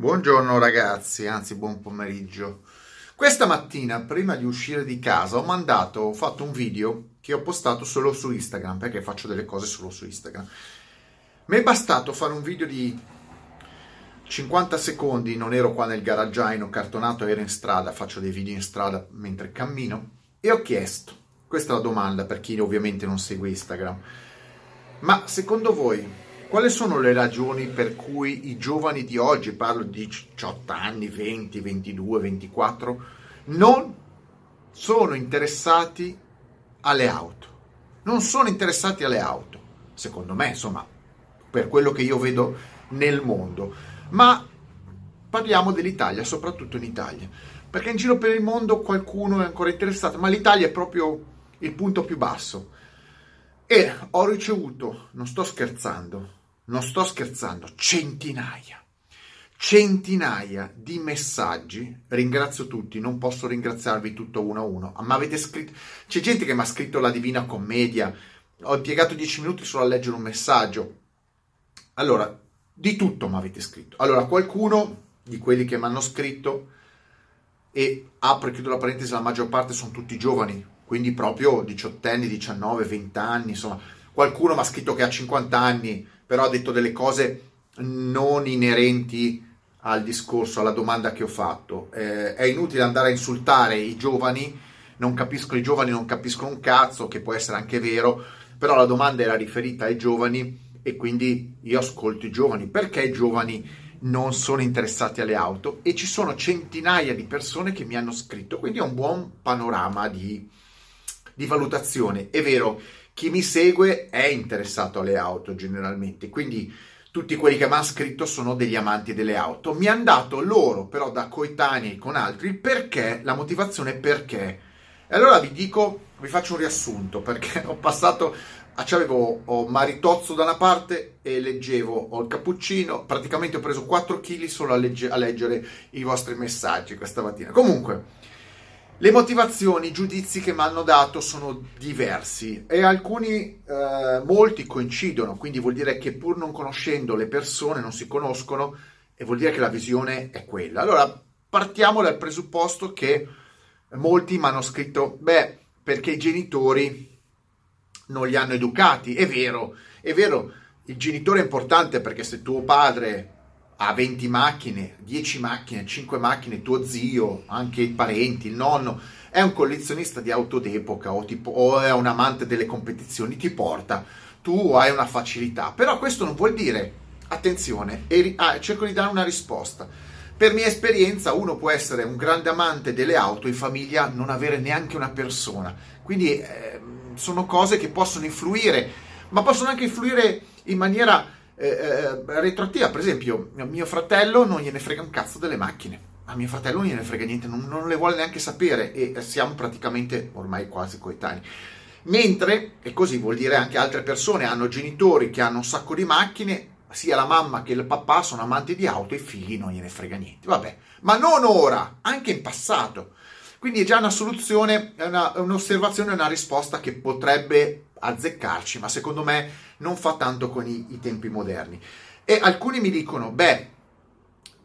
Buongiorno ragazzi, anzi buon pomeriggio. Questa mattina, prima di uscire di casa, ho mandato, ho fatto un video che ho postato solo su Instagram, perché faccio delle cose solo su Instagram. Mi è bastato fare un video di 50 secondi, non ero qua nel garaggiaino cartonato, ero in strada, faccio dei video in strada mentre cammino, e ho chiesto, questa è la domanda per chi ovviamente non segue Instagram, ma secondo voi quali sono le ragioni per cui i giovani di oggi, parlo di 18 anni, 20, 22, 24, non sono interessati alle auto? Non sono interessati alle auto, secondo me, insomma, per quello che io vedo nel mondo. Ma parliamo dell'Italia, soprattutto in Italia, perché in giro per il mondo qualcuno è ancora interessato, ma l'Italia è proprio il punto più basso. E ho ricevuto, non sto scherzando, non sto scherzando, centinaia, centinaia di messaggi. Ringrazio tutti, non posso ringraziarvi tutto uno a uno, ma avete scritto, c'è gente che mi ha scritto la Divina Commedia, ho impiegato dieci minuti solo a leggere un messaggio. Allora, di tutto mi avete scritto. Allora, qualcuno di quelli che mi hanno scritto, e apro e chiudo la parentesi, la maggior parte sono tutti giovani, quindi proprio 18 anni, 19, 20 anni, insomma, qualcuno mi ha scritto che ha 50 anni, però ha detto delle cose non inerenti al discorso, alla domanda che ho fatto. Eh, è inutile andare a insultare i giovani, non capisco i giovani, non capiscono un cazzo, che può essere anche vero, però la domanda era riferita ai giovani e quindi io ascolto i giovani. Perché i giovani non sono interessati alle auto? E ci sono centinaia di persone che mi hanno scritto, quindi è un buon panorama di, di valutazione. È vero, chi mi segue è interessato alle auto generalmente, quindi tutti quelli che mi hanno scritto sono degli amanti delle auto. Mi hanno dato loro, però da coetanei con altri, perché, la motivazione perché. E allora vi dico, vi faccio un riassunto, perché ho passato, avevo ho maritozzo da una parte e leggevo, ho il cappuccino, praticamente ho preso 4 kg solo a, legge, a leggere i vostri messaggi questa mattina. Comunque, le motivazioni, i giudizi che mi hanno dato sono diversi e alcuni, eh, molti coincidono, quindi vuol dire che pur non conoscendo le persone non si conoscono e vuol dire che la visione è quella. Allora, partiamo dal presupposto che molti mi hanno scritto, beh, perché i genitori non li hanno educati. È vero, è vero, il genitore è importante perché se tuo padre ha 20 macchine, 10 macchine, 5 macchine, tuo zio, anche i parenti, il nonno, è un collezionista di auto d'epoca o, tipo, o è un amante delle competizioni, ti porta, tu hai una facilità. Però questo non vuol dire, attenzione, e, ah, cerco di dare una risposta. Per mia esperienza, uno può essere un grande amante delle auto in famiglia, non avere neanche una persona. Quindi eh, sono cose che possono influire, ma possono anche influire in maniera eh, eh, retroattiva. Per esempio, mio fratello non gliene frega un cazzo delle macchine. A mio fratello non gliene frega niente, non, non le vuole neanche sapere e siamo praticamente ormai quasi coetanei. Mentre, e così vuol dire anche altre persone, hanno genitori che hanno un sacco di macchine, sia la mamma che il papà sono amanti di auto e i figli non gliene frega niente. Vabbè, ma non ora, anche in passato. Quindi è già una soluzione, è una, un'osservazione, una risposta che potrebbe azzeccarci, ma secondo me non fa tanto con i, i tempi moderni. E alcuni mi dicono, beh,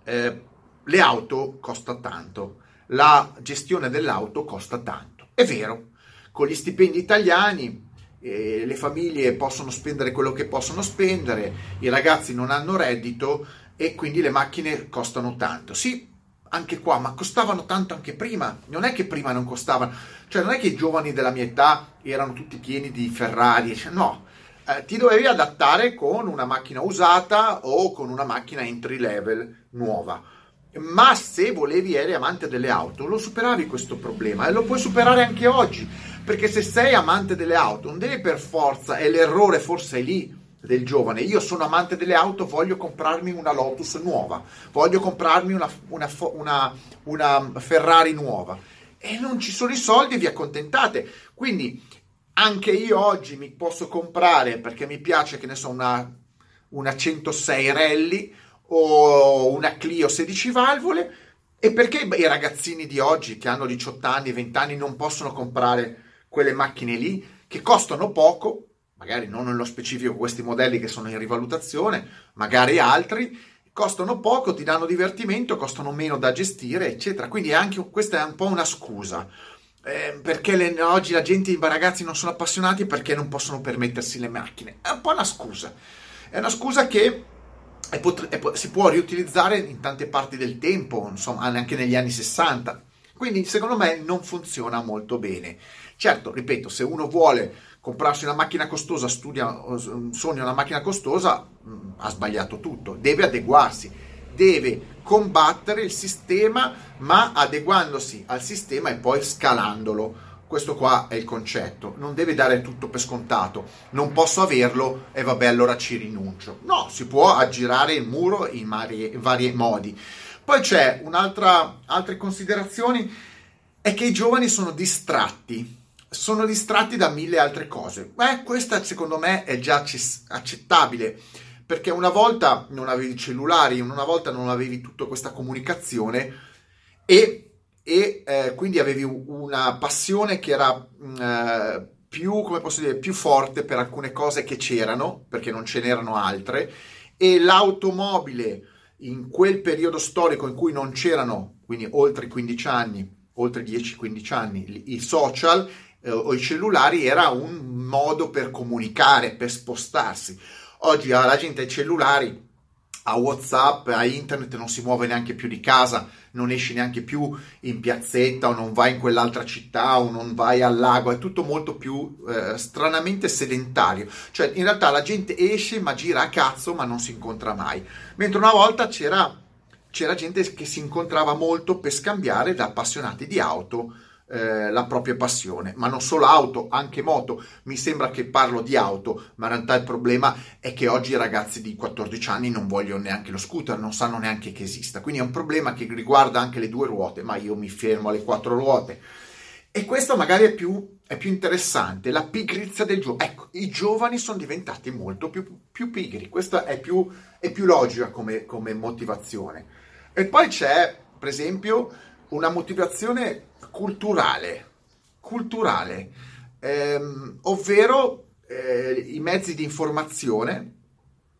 eh, le auto costa tanto, la gestione dell'auto costa tanto. È vero, con gli stipendi italiani eh, le famiglie possono spendere quello che possono spendere, i ragazzi non hanno reddito e quindi le macchine costano tanto. Sì, anche qua, ma costavano tanto anche prima. Non è che prima non costavano, cioè non è che i giovani della mia età erano tutti pieni di Ferrari, no. Eh, ti dovevi adattare con una macchina usata o con una macchina entry level nuova. Ma se volevi eri amante delle auto, lo superavi questo problema e lo puoi superare anche oggi. Perché se sei amante delle auto, non devi per forza, e l'errore forse è lì, del giovane. Io sono amante delle auto, voglio comprarmi una Lotus nuova, voglio comprarmi una, una, una, una Ferrari nuova. E non ci sono i soldi, vi accontentate. Quindi anche io oggi mi posso comprare perché mi piace, che ne so, una, una 106 Rally o una Clio 16 valvole. E perché i ragazzini di oggi che hanno 18 anni, 20 anni non possono comprare quelle macchine lì che costano poco magari non nello specifico questi modelli che sono in rivalutazione, magari altri, costano poco, ti danno divertimento, costano meno da gestire, eccetera. Quindi anche questa è un po' una scusa. Eh, perché le, oggi la gente, i ragazzi non sono appassionati perché non possono permettersi le macchine. È un po' una scusa. È una scusa che è pot- è po- si può riutilizzare in tante parti del tempo, insomma, anche negli anni 60. Quindi secondo me non funziona molto bene. Certo, ripeto, se uno vuole comprarsi una macchina costosa, studia, sogna una macchina costosa, mm, ha sbagliato tutto, deve adeguarsi, deve combattere il sistema, ma adeguandosi al sistema e poi scalandolo. Questo qua è il concetto, non deve dare tutto per scontato, non posso averlo e vabbè allora ci rinuncio. No, si può aggirare il muro in vari, modi. Poi c'è un'altra, altre considerazioni, è che i giovani sono distratti, sono distratti da mille altre cose. Beh, questa secondo me è già accettabile, perché una volta non avevi cellulari, una volta non avevi tutta questa comunicazione e, e eh, quindi avevi una passione che era mm, eh, più, come posso dire, più forte per alcune cose che c'erano, perché non ce n'erano altre, e l'automobile in quel periodo storico in cui non c'erano, quindi oltre 15 anni, oltre 10-15 anni, i social eh, o i cellulari era un modo per comunicare, per spostarsi. Oggi la gente ha i cellulari, ha WhatsApp, ha internet, non si muove neanche più di casa, non esci neanche più in piazzetta o non vai in quell'altra città o non vai al lago, è tutto molto più eh, stranamente sedentario. Cioè, in realtà la gente esce ma gira a cazzo ma non si incontra mai. Mentre una volta c'era, c'era gente che si incontrava molto per scambiare da appassionati di auto eh, la propria passione, ma non solo auto, anche moto. Mi sembra che parlo di auto, ma in realtà il problema è che oggi i ragazzi di 14 anni non vogliono neanche lo scooter, non sanno neanche che esista. Quindi è un problema che riguarda anche le due ruote, ma io mi fermo alle quattro ruote. E questo magari è più, è più interessante, la pigrizia del giovane. Ecco, i giovani sono diventati molto più, più pigri, questa è più, è più logica come, come motivazione. E poi c'è, per esempio, una motivazione culturale, culturale ehm, ovvero eh, i mezzi di informazione,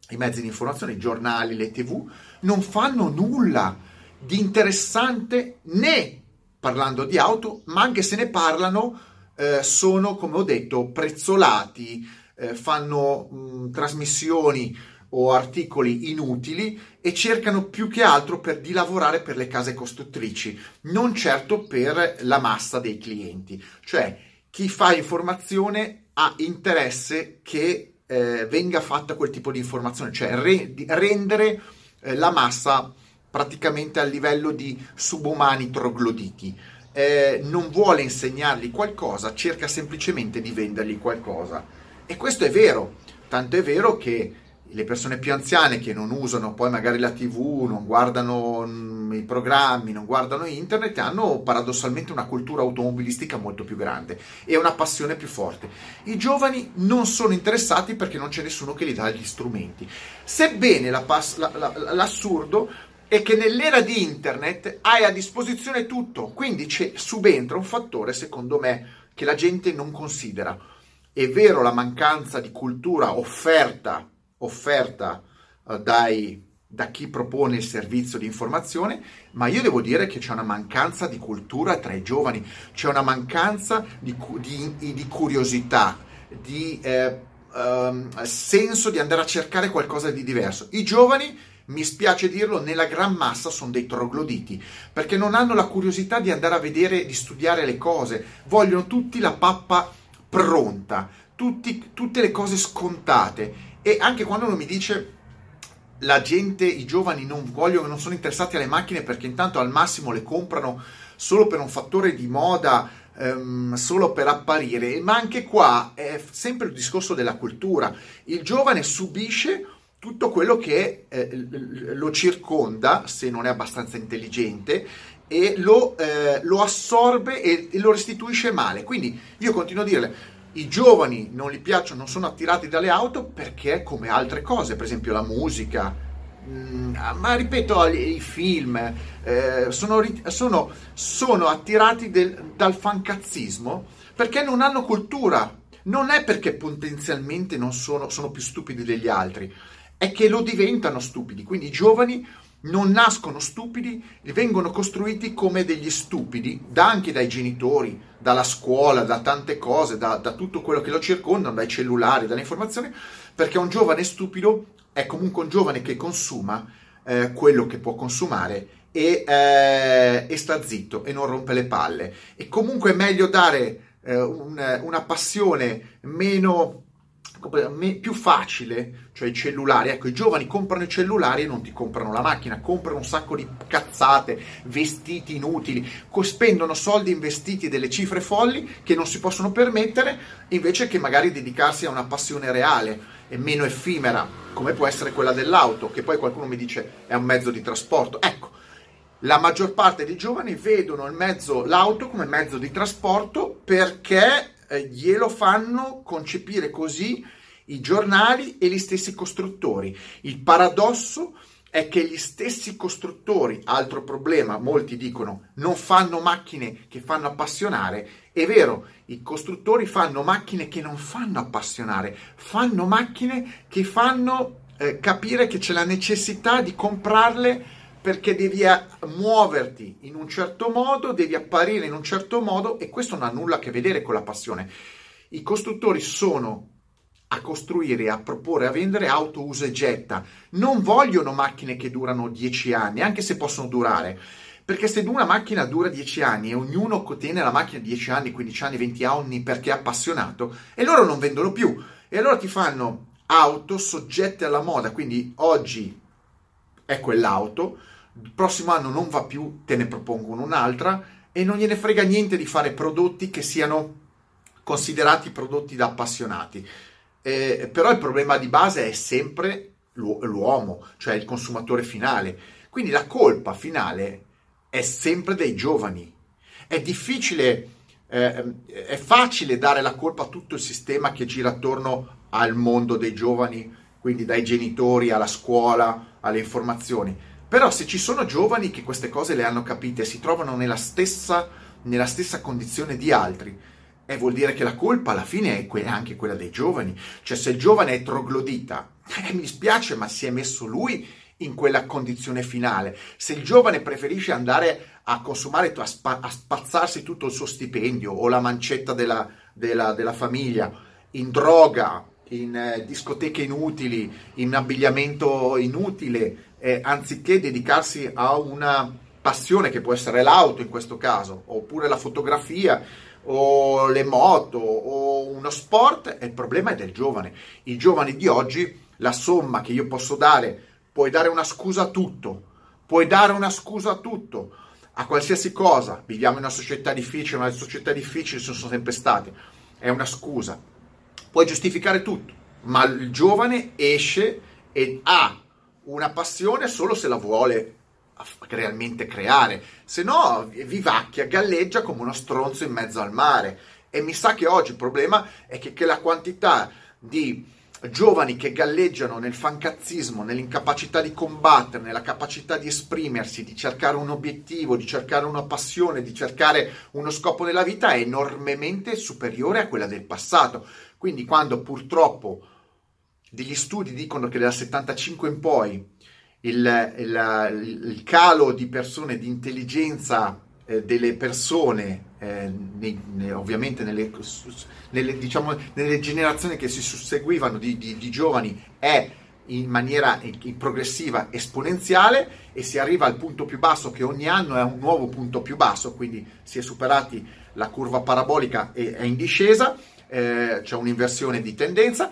i mezzi di informazione, i giornali, le tv, non fanno nulla di interessante né parlando di auto, ma anche se ne parlano eh, sono, come ho detto, prezzolati, eh, fanno mh, trasmissioni o articoli inutili e cercano più che altro per, di lavorare per le case costruttrici, non certo per la massa dei clienti. Cioè, chi fa informazione ha interesse che eh, venga fatta quel tipo di informazione, cioè re, rendere eh, la massa praticamente a livello di subumani trogloditi. Eh, non vuole insegnargli qualcosa, cerca semplicemente di vendergli qualcosa. E questo è vero, tanto è vero che le persone più anziane che non usano poi magari la tv, non guardano mm, i programmi, non guardano internet, hanno paradossalmente una cultura automobilistica molto più grande e una passione più forte. I giovani non sono interessati perché non c'è nessuno che gli dà gli strumenti. Sebbene la pass- la, la, l'assurdo è che nell'era di internet hai a disposizione tutto, quindi c'è, subentra un fattore, secondo me, che la gente non considera. È vero la mancanza di cultura offerta offerta uh, dai, da chi propone il servizio di informazione, ma io devo dire che c'è una mancanza di cultura tra i giovani, c'è una mancanza di, di, di curiosità, di eh, um, senso di andare a cercare qualcosa di diverso. I giovani, mi spiace dirlo, nella gran massa sono dei trogloditi, perché non hanno la curiosità di andare a vedere, di studiare le cose, vogliono tutti la pappa pronta, tutti, tutte le cose scontate e anche quando uno mi dice la gente, i giovani non vogliono, non sono interessati alle macchine perché intanto al massimo le comprano solo per un fattore di moda, ehm, solo per apparire, ma anche qua è sempre il discorso della cultura. Il giovane subisce tutto quello che eh, lo circonda, se non è abbastanza intelligente, e lo, eh, lo assorbe e, e, lo restituisce male. Quindi io continuo a dirle, i giovani non gli piacciono, non sono attirati dalle auto perché come altre cose, per esempio la musica, mm, ma ripeto, i film eh, sono, sono, sono, attirati del, dal fancazzismo perché non hanno cultura. Non è perché potenzialmente non sono, sono più stupidi degli altri, è che lo diventano stupidi, quindi i giovani non nascono stupidi, vengono costruiti come degli stupidi, da anche dai genitori, dalla scuola, da tante cose, da, da tutto quello che lo circondano, dai cellulari, dalle informazioni, perché un giovane stupido è comunque un giovane che consuma eh, quello che può consumare e, eh, e, sta zitto e non rompe le palle. E comunque è meglio dare eh, un, una passione meno più facile, cioè i cellulari. Ecco, i giovani comprano i cellulari e non ti comprano la macchina, comprano un sacco di cazzate, vestiti inutili, spendono soldi investiti delle cifre folli che non si possono permettere, invece che magari dedicarsi a una passione reale e meno effimera, come può essere quella dell'auto, che poi qualcuno mi dice è un mezzo di trasporto. Ecco, la maggior parte dei giovani vedono mezzo, l'auto come mezzo di trasporto perché eh, glielo fanno concepire così i giornali e gli stessi costruttori. Il paradosso è che gli stessi costruttori, altro problema, molti dicono non fanno macchine che fanno appassionare. È vero, i costruttori fanno macchine che non fanno appassionare, fanno macchine che fanno eh, capire che c'è la necessità di comprarle perché devi muoverti in un certo modo, devi apparire in un certo modo e questo non ha nulla a che vedere con la passione. I costruttori sono a costruire, a proporre, a vendere auto usa e getta. Non vogliono macchine che durano 10 anni, anche se possono durare. Perché se una macchina dura 10 anni e ognuno tiene la macchina 10 anni, 15 anni, 20 anni perché è appassionato, e loro non vendono più. E allora ti fanno auto soggette alla moda. Quindi oggi è quell'auto, il prossimo anno non va più, te ne propongono un'altra e non gliene frega niente di fare prodotti che siano considerati prodotti da appassionati. Eh, però il problema di base è sempre l'uomo, cioè il consumatore finale. Quindi la colpa finale è sempre dei giovani. È difficile, eh, è facile dare la colpa a tutto il sistema che gira attorno al mondo dei giovani, quindi dai genitori alla scuola, alle informazioni però se ci sono giovani che queste cose le hanno capite e si trovano nella stessa, nella stessa condizione di altri, eh, vuol dire che la colpa alla fine è, que- anche quella dei giovani. Cioè se il giovane è troglodita, eh, mi spiace, ma si è messo lui in quella condizione finale. Se il giovane preferisce andare a consumare, a, spa- a spazzarsi tutto il suo stipendio o la mancetta della, della, della famiglia in droga, in eh, discoteche inutili, in abbigliamento inutile, eh, anziché dedicarsi a una passione che può essere l'auto in questo caso, oppure la fotografia, o le moto, o uno sport, il problema è del giovane. I giovani di oggi, la somma che io posso dare, puoi dare una scusa a tutto, puoi dare una scusa a tutto, a qualsiasi cosa. Viviamo in una società difficile, ma le società difficili sono sempre state. È una scusa. Puoi giustificare tutto, ma il giovane esce e ha una passione solo se la vuole realmente creare, se no vivacchia, galleggia come uno stronzo in mezzo al mare. E mi sa che oggi il problema è che, che la quantità di giovani che galleggiano nel fancazzismo, nell'incapacità di combattere, nella capacità di esprimersi, di cercare un obiettivo, di cercare una passione, di cercare uno scopo nella vita è enormemente superiore a quella del passato. Quindi quando purtroppo degli studi dicono che dal 75 in poi il, il, il calo di persone, di intelligenza eh, delle persone, eh, nei, nei, ovviamente nelle, nelle, diciamo, nelle, generazioni che si susseguivano di, di, di giovani, è in maniera progressiva esponenziale e si arriva al punto più basso che ogni anno è un nuovo punto più basso, quindi si è superati la curva parabolica e è in discesa, eh, c'è un'inversione di tendenza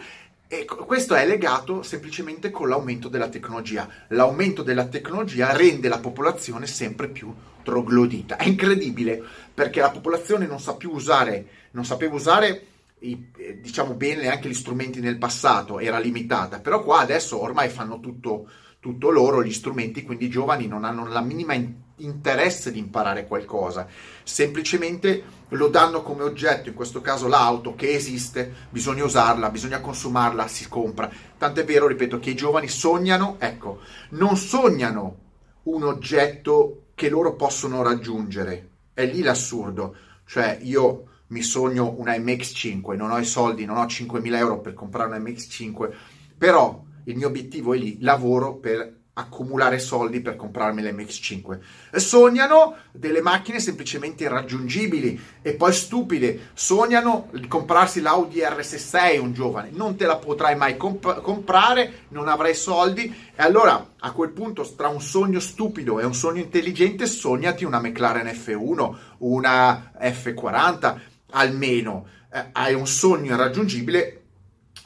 e questo è legato semplicemente con l'aumento della tecnologia. L'aumento della tecnologia rende la popolazione sempre più troglodita. È incredibile perché la popolazione non sa più usare, non sapeva usare i, eh, diciamo bene neanche gli strumenti nel passato, era limitata, però qua adesso ormai fanno tutto, tutto loro gli strumenti, quindi i giovani non hanno la minima interesse di imparare qualcosa, semplicemente lo danno come oggetto, in questo caso l'auto che esiste, bisogna usarla, bisogna consumarla, si compra. Tant'è vero, ripeto, che i giovani sognano, ecco, non sognano un oggetto che loro possono raggiungere. È lì l'assurdo. Cioè, io mi sogno una MX5, non ho i soldi, non ho 5.000 euro per comprare una MX5, però il mio obiettivo è lì, lavoro per accumulare soldi per comprarmi l'MX5. Sognano delle macchine semplicemente irraggiungibili e poi stupide. Sognano di comprarsi l'Audi RS6 un giovane. Non te la potrai mai comp- comprare, non avrai soldi e allora a quel punto tra un sogno stupido e un sogno intelligente sognati una McLaren F1, una F40 almeno. Eh, hai un sogno irraggiungibile,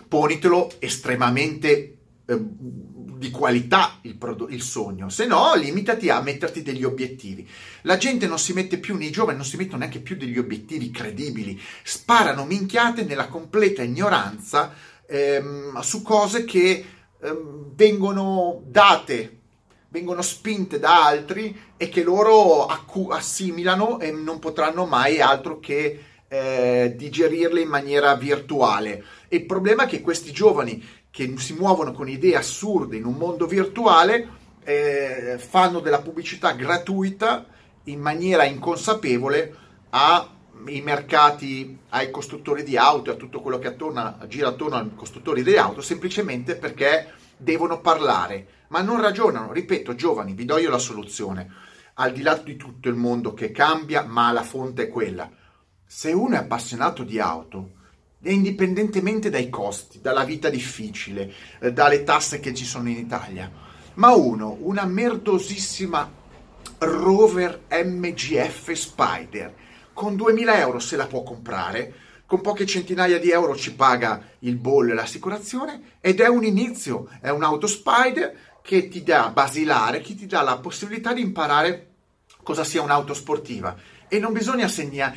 ponitelo estremamente eh, di qualità il, prodotto, il sogno, se no limitati a metterti degli obiettivi. La gente non si mette più, nei giovani non si mettono neanche più degli obiettivi credibili, sparano minchiate nella completa ignoranza ehm, su cose che ehm, vengono date vengono spinte da altri e che loro accu- assimilano e non potranno mai altro che eh, digerirle in maniera virtuale. Il problema è che questi giovani che si muovono con idee assurde in un mondo virtuale eh, fanno della pubblicità gratuita in maniera inconsapevole ai mercati, ai costruttori di auto, a tutto quello che attorno, gira attorno ai costruttori di auto, semplicemente perché devono parlare, ma non ragionano. Ripeto, giovani, vi do io la soluzione. Al di là di tutto il mondo che cambia, ma la fonte è quella. Se uno è appassionato di auto, e indipendentemente dai costi, dalla vita difficile, eh, dalle tasse che ci sono in Italia. Ma uno, una merdosissima Rover MGF Spider, con 2000 euro se la può comprare, con poche centinaia di euro ci paga il bollo e l'assicurazione ed è un inizio, è un'auto Spider che ti dà basilare, che ti dà la possibilità di imparare cosa sia un'auto sportiva e non bisogna segna,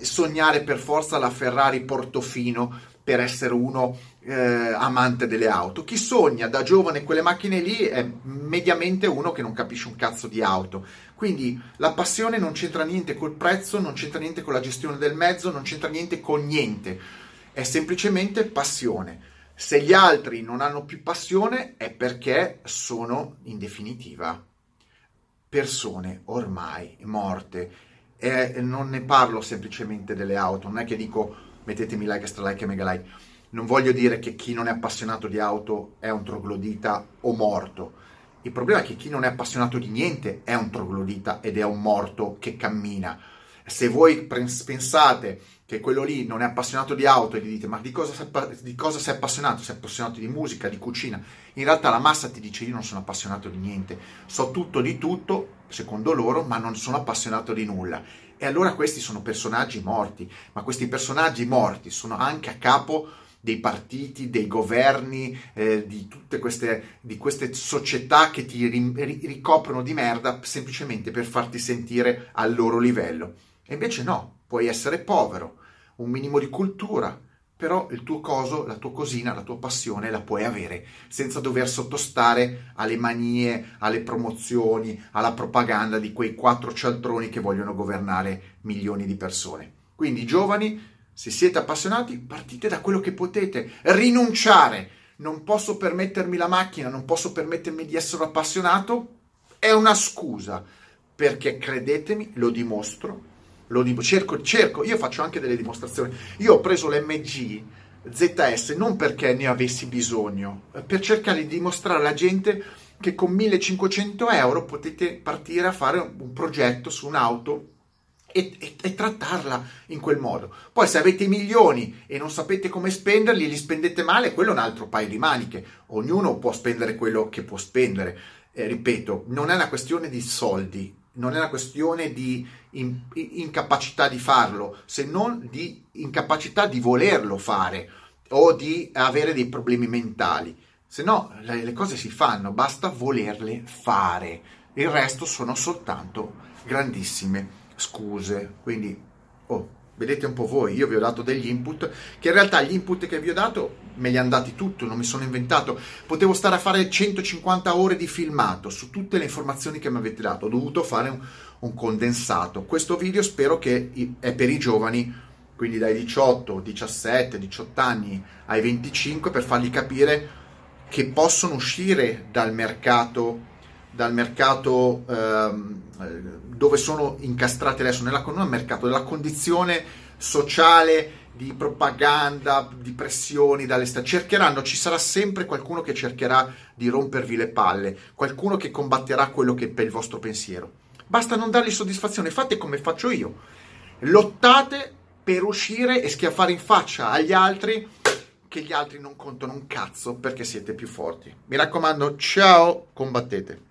sognare per forza la Ferrari Portofino per essere uno eh, amante delle auto. Chi sogna da giovane quelle macchine lì è mediamente uno che non capisce un cazzo di auto. Quindi la passione non c'entra niente col prezzo, non c'entra niente con la gestione del mezzo, non c'entra niente con niente. È semplicemente passione. Se gli altri non hanno più passione è perché sono in definitiva persone ormai morte e non ne parlo semplicemente delle auto, non è che dico mettetemi like, extra e mega like. Non voglio dire che chi non è appassionato di auto è un troglodita o morto. Il problema è che chi non è appassionato di niente è un troglodita ed è un morto che cammina. Se voi pensate che quello lì non è appassionato di auto e gli dite ma di cosa, sei, di cosa sei appassionato? Sei appassionato di musica, di cucina? In realtà la massa ti dice io non sono appassionato di niente, so tutto di tutto, secondo loro, ma non sono appassionato di nulla. E allora questi sono personaggi morti, ma questi personaggi morti sono anche a capo dei partiti, dei governi, eh, di tutte queste, di queste, società che ti ri, ricoprono di merda semplicemente per farti sentire al loro livello. E invece no, puoi essere povero, un minimo di cultura, però il tuo coso, la tua cosina, la tua passione la puoi avere senza dover sottostare alle manie, alle promozioni, alla propaganda di quei quattro cialtroni che vogliono governare milioni di persone. Quindi giovani, se siete appassionati, partite da quello che potete, rinunciare. Non posso permettermi la macchina, non posso permettermi di essere appassionato, è una scusa, perché credetemi, lo dimostro, lo cerco, cerco, io faccio anche delle dimostrazioni. Io ho preso l'MG ZS non perché ne avessi bisogno, per cercare di dimostrare alla gente che con 1500 euro potete partire a fare un progetto su un'auto e, e, e, trattarla in quel modo. Poi se avete milioni e non sapete come spenderli, li spendete male, quello è un altro paio di maniche. Ognuno può spendere quello che può spendere. Eh, ripeto, non è una questione di soldi, non è una questione di in, incapacità di farlo, se non di incapacità di volerlo fare o di avere dei problemi mentali. Se no, le, le cose si fanno, basta volerle fare. Il resto sono soltanto grandissime scuse. Quindi, oh, Vedete un po' voi, io vi ho dato degli input, che in realtà gli input che vi ho dato me li hanno dati tutto, non mi sono inventato. Potevo stare a fare 150 ore di filmato su tutte le informazioni che mi avete dato, ho dovuto fare un, un condensato. Questo video spero che è per i giovani, quindi dai 18, 17, 18 anni ai 25, per fargli capire che possono uscire dal mercato, dal mercato ehm, dove sono incastrate adesso nella, non mercato, nella condizione sociale di propaganda, di pressioni dall'esterno. Cercheranno, ci sarà sempre qualcuno che cercherà di rompervi le palle, qualcuno che combatterà quello che è il vostro pensiero. Basta non dargli soddisfazione, fate come faccio io. Lottate per uscire e schiaffare in faccia agli altri che gli altri non contano un cazzo perché siete più forti. Mi raccomando, ciao, combattete.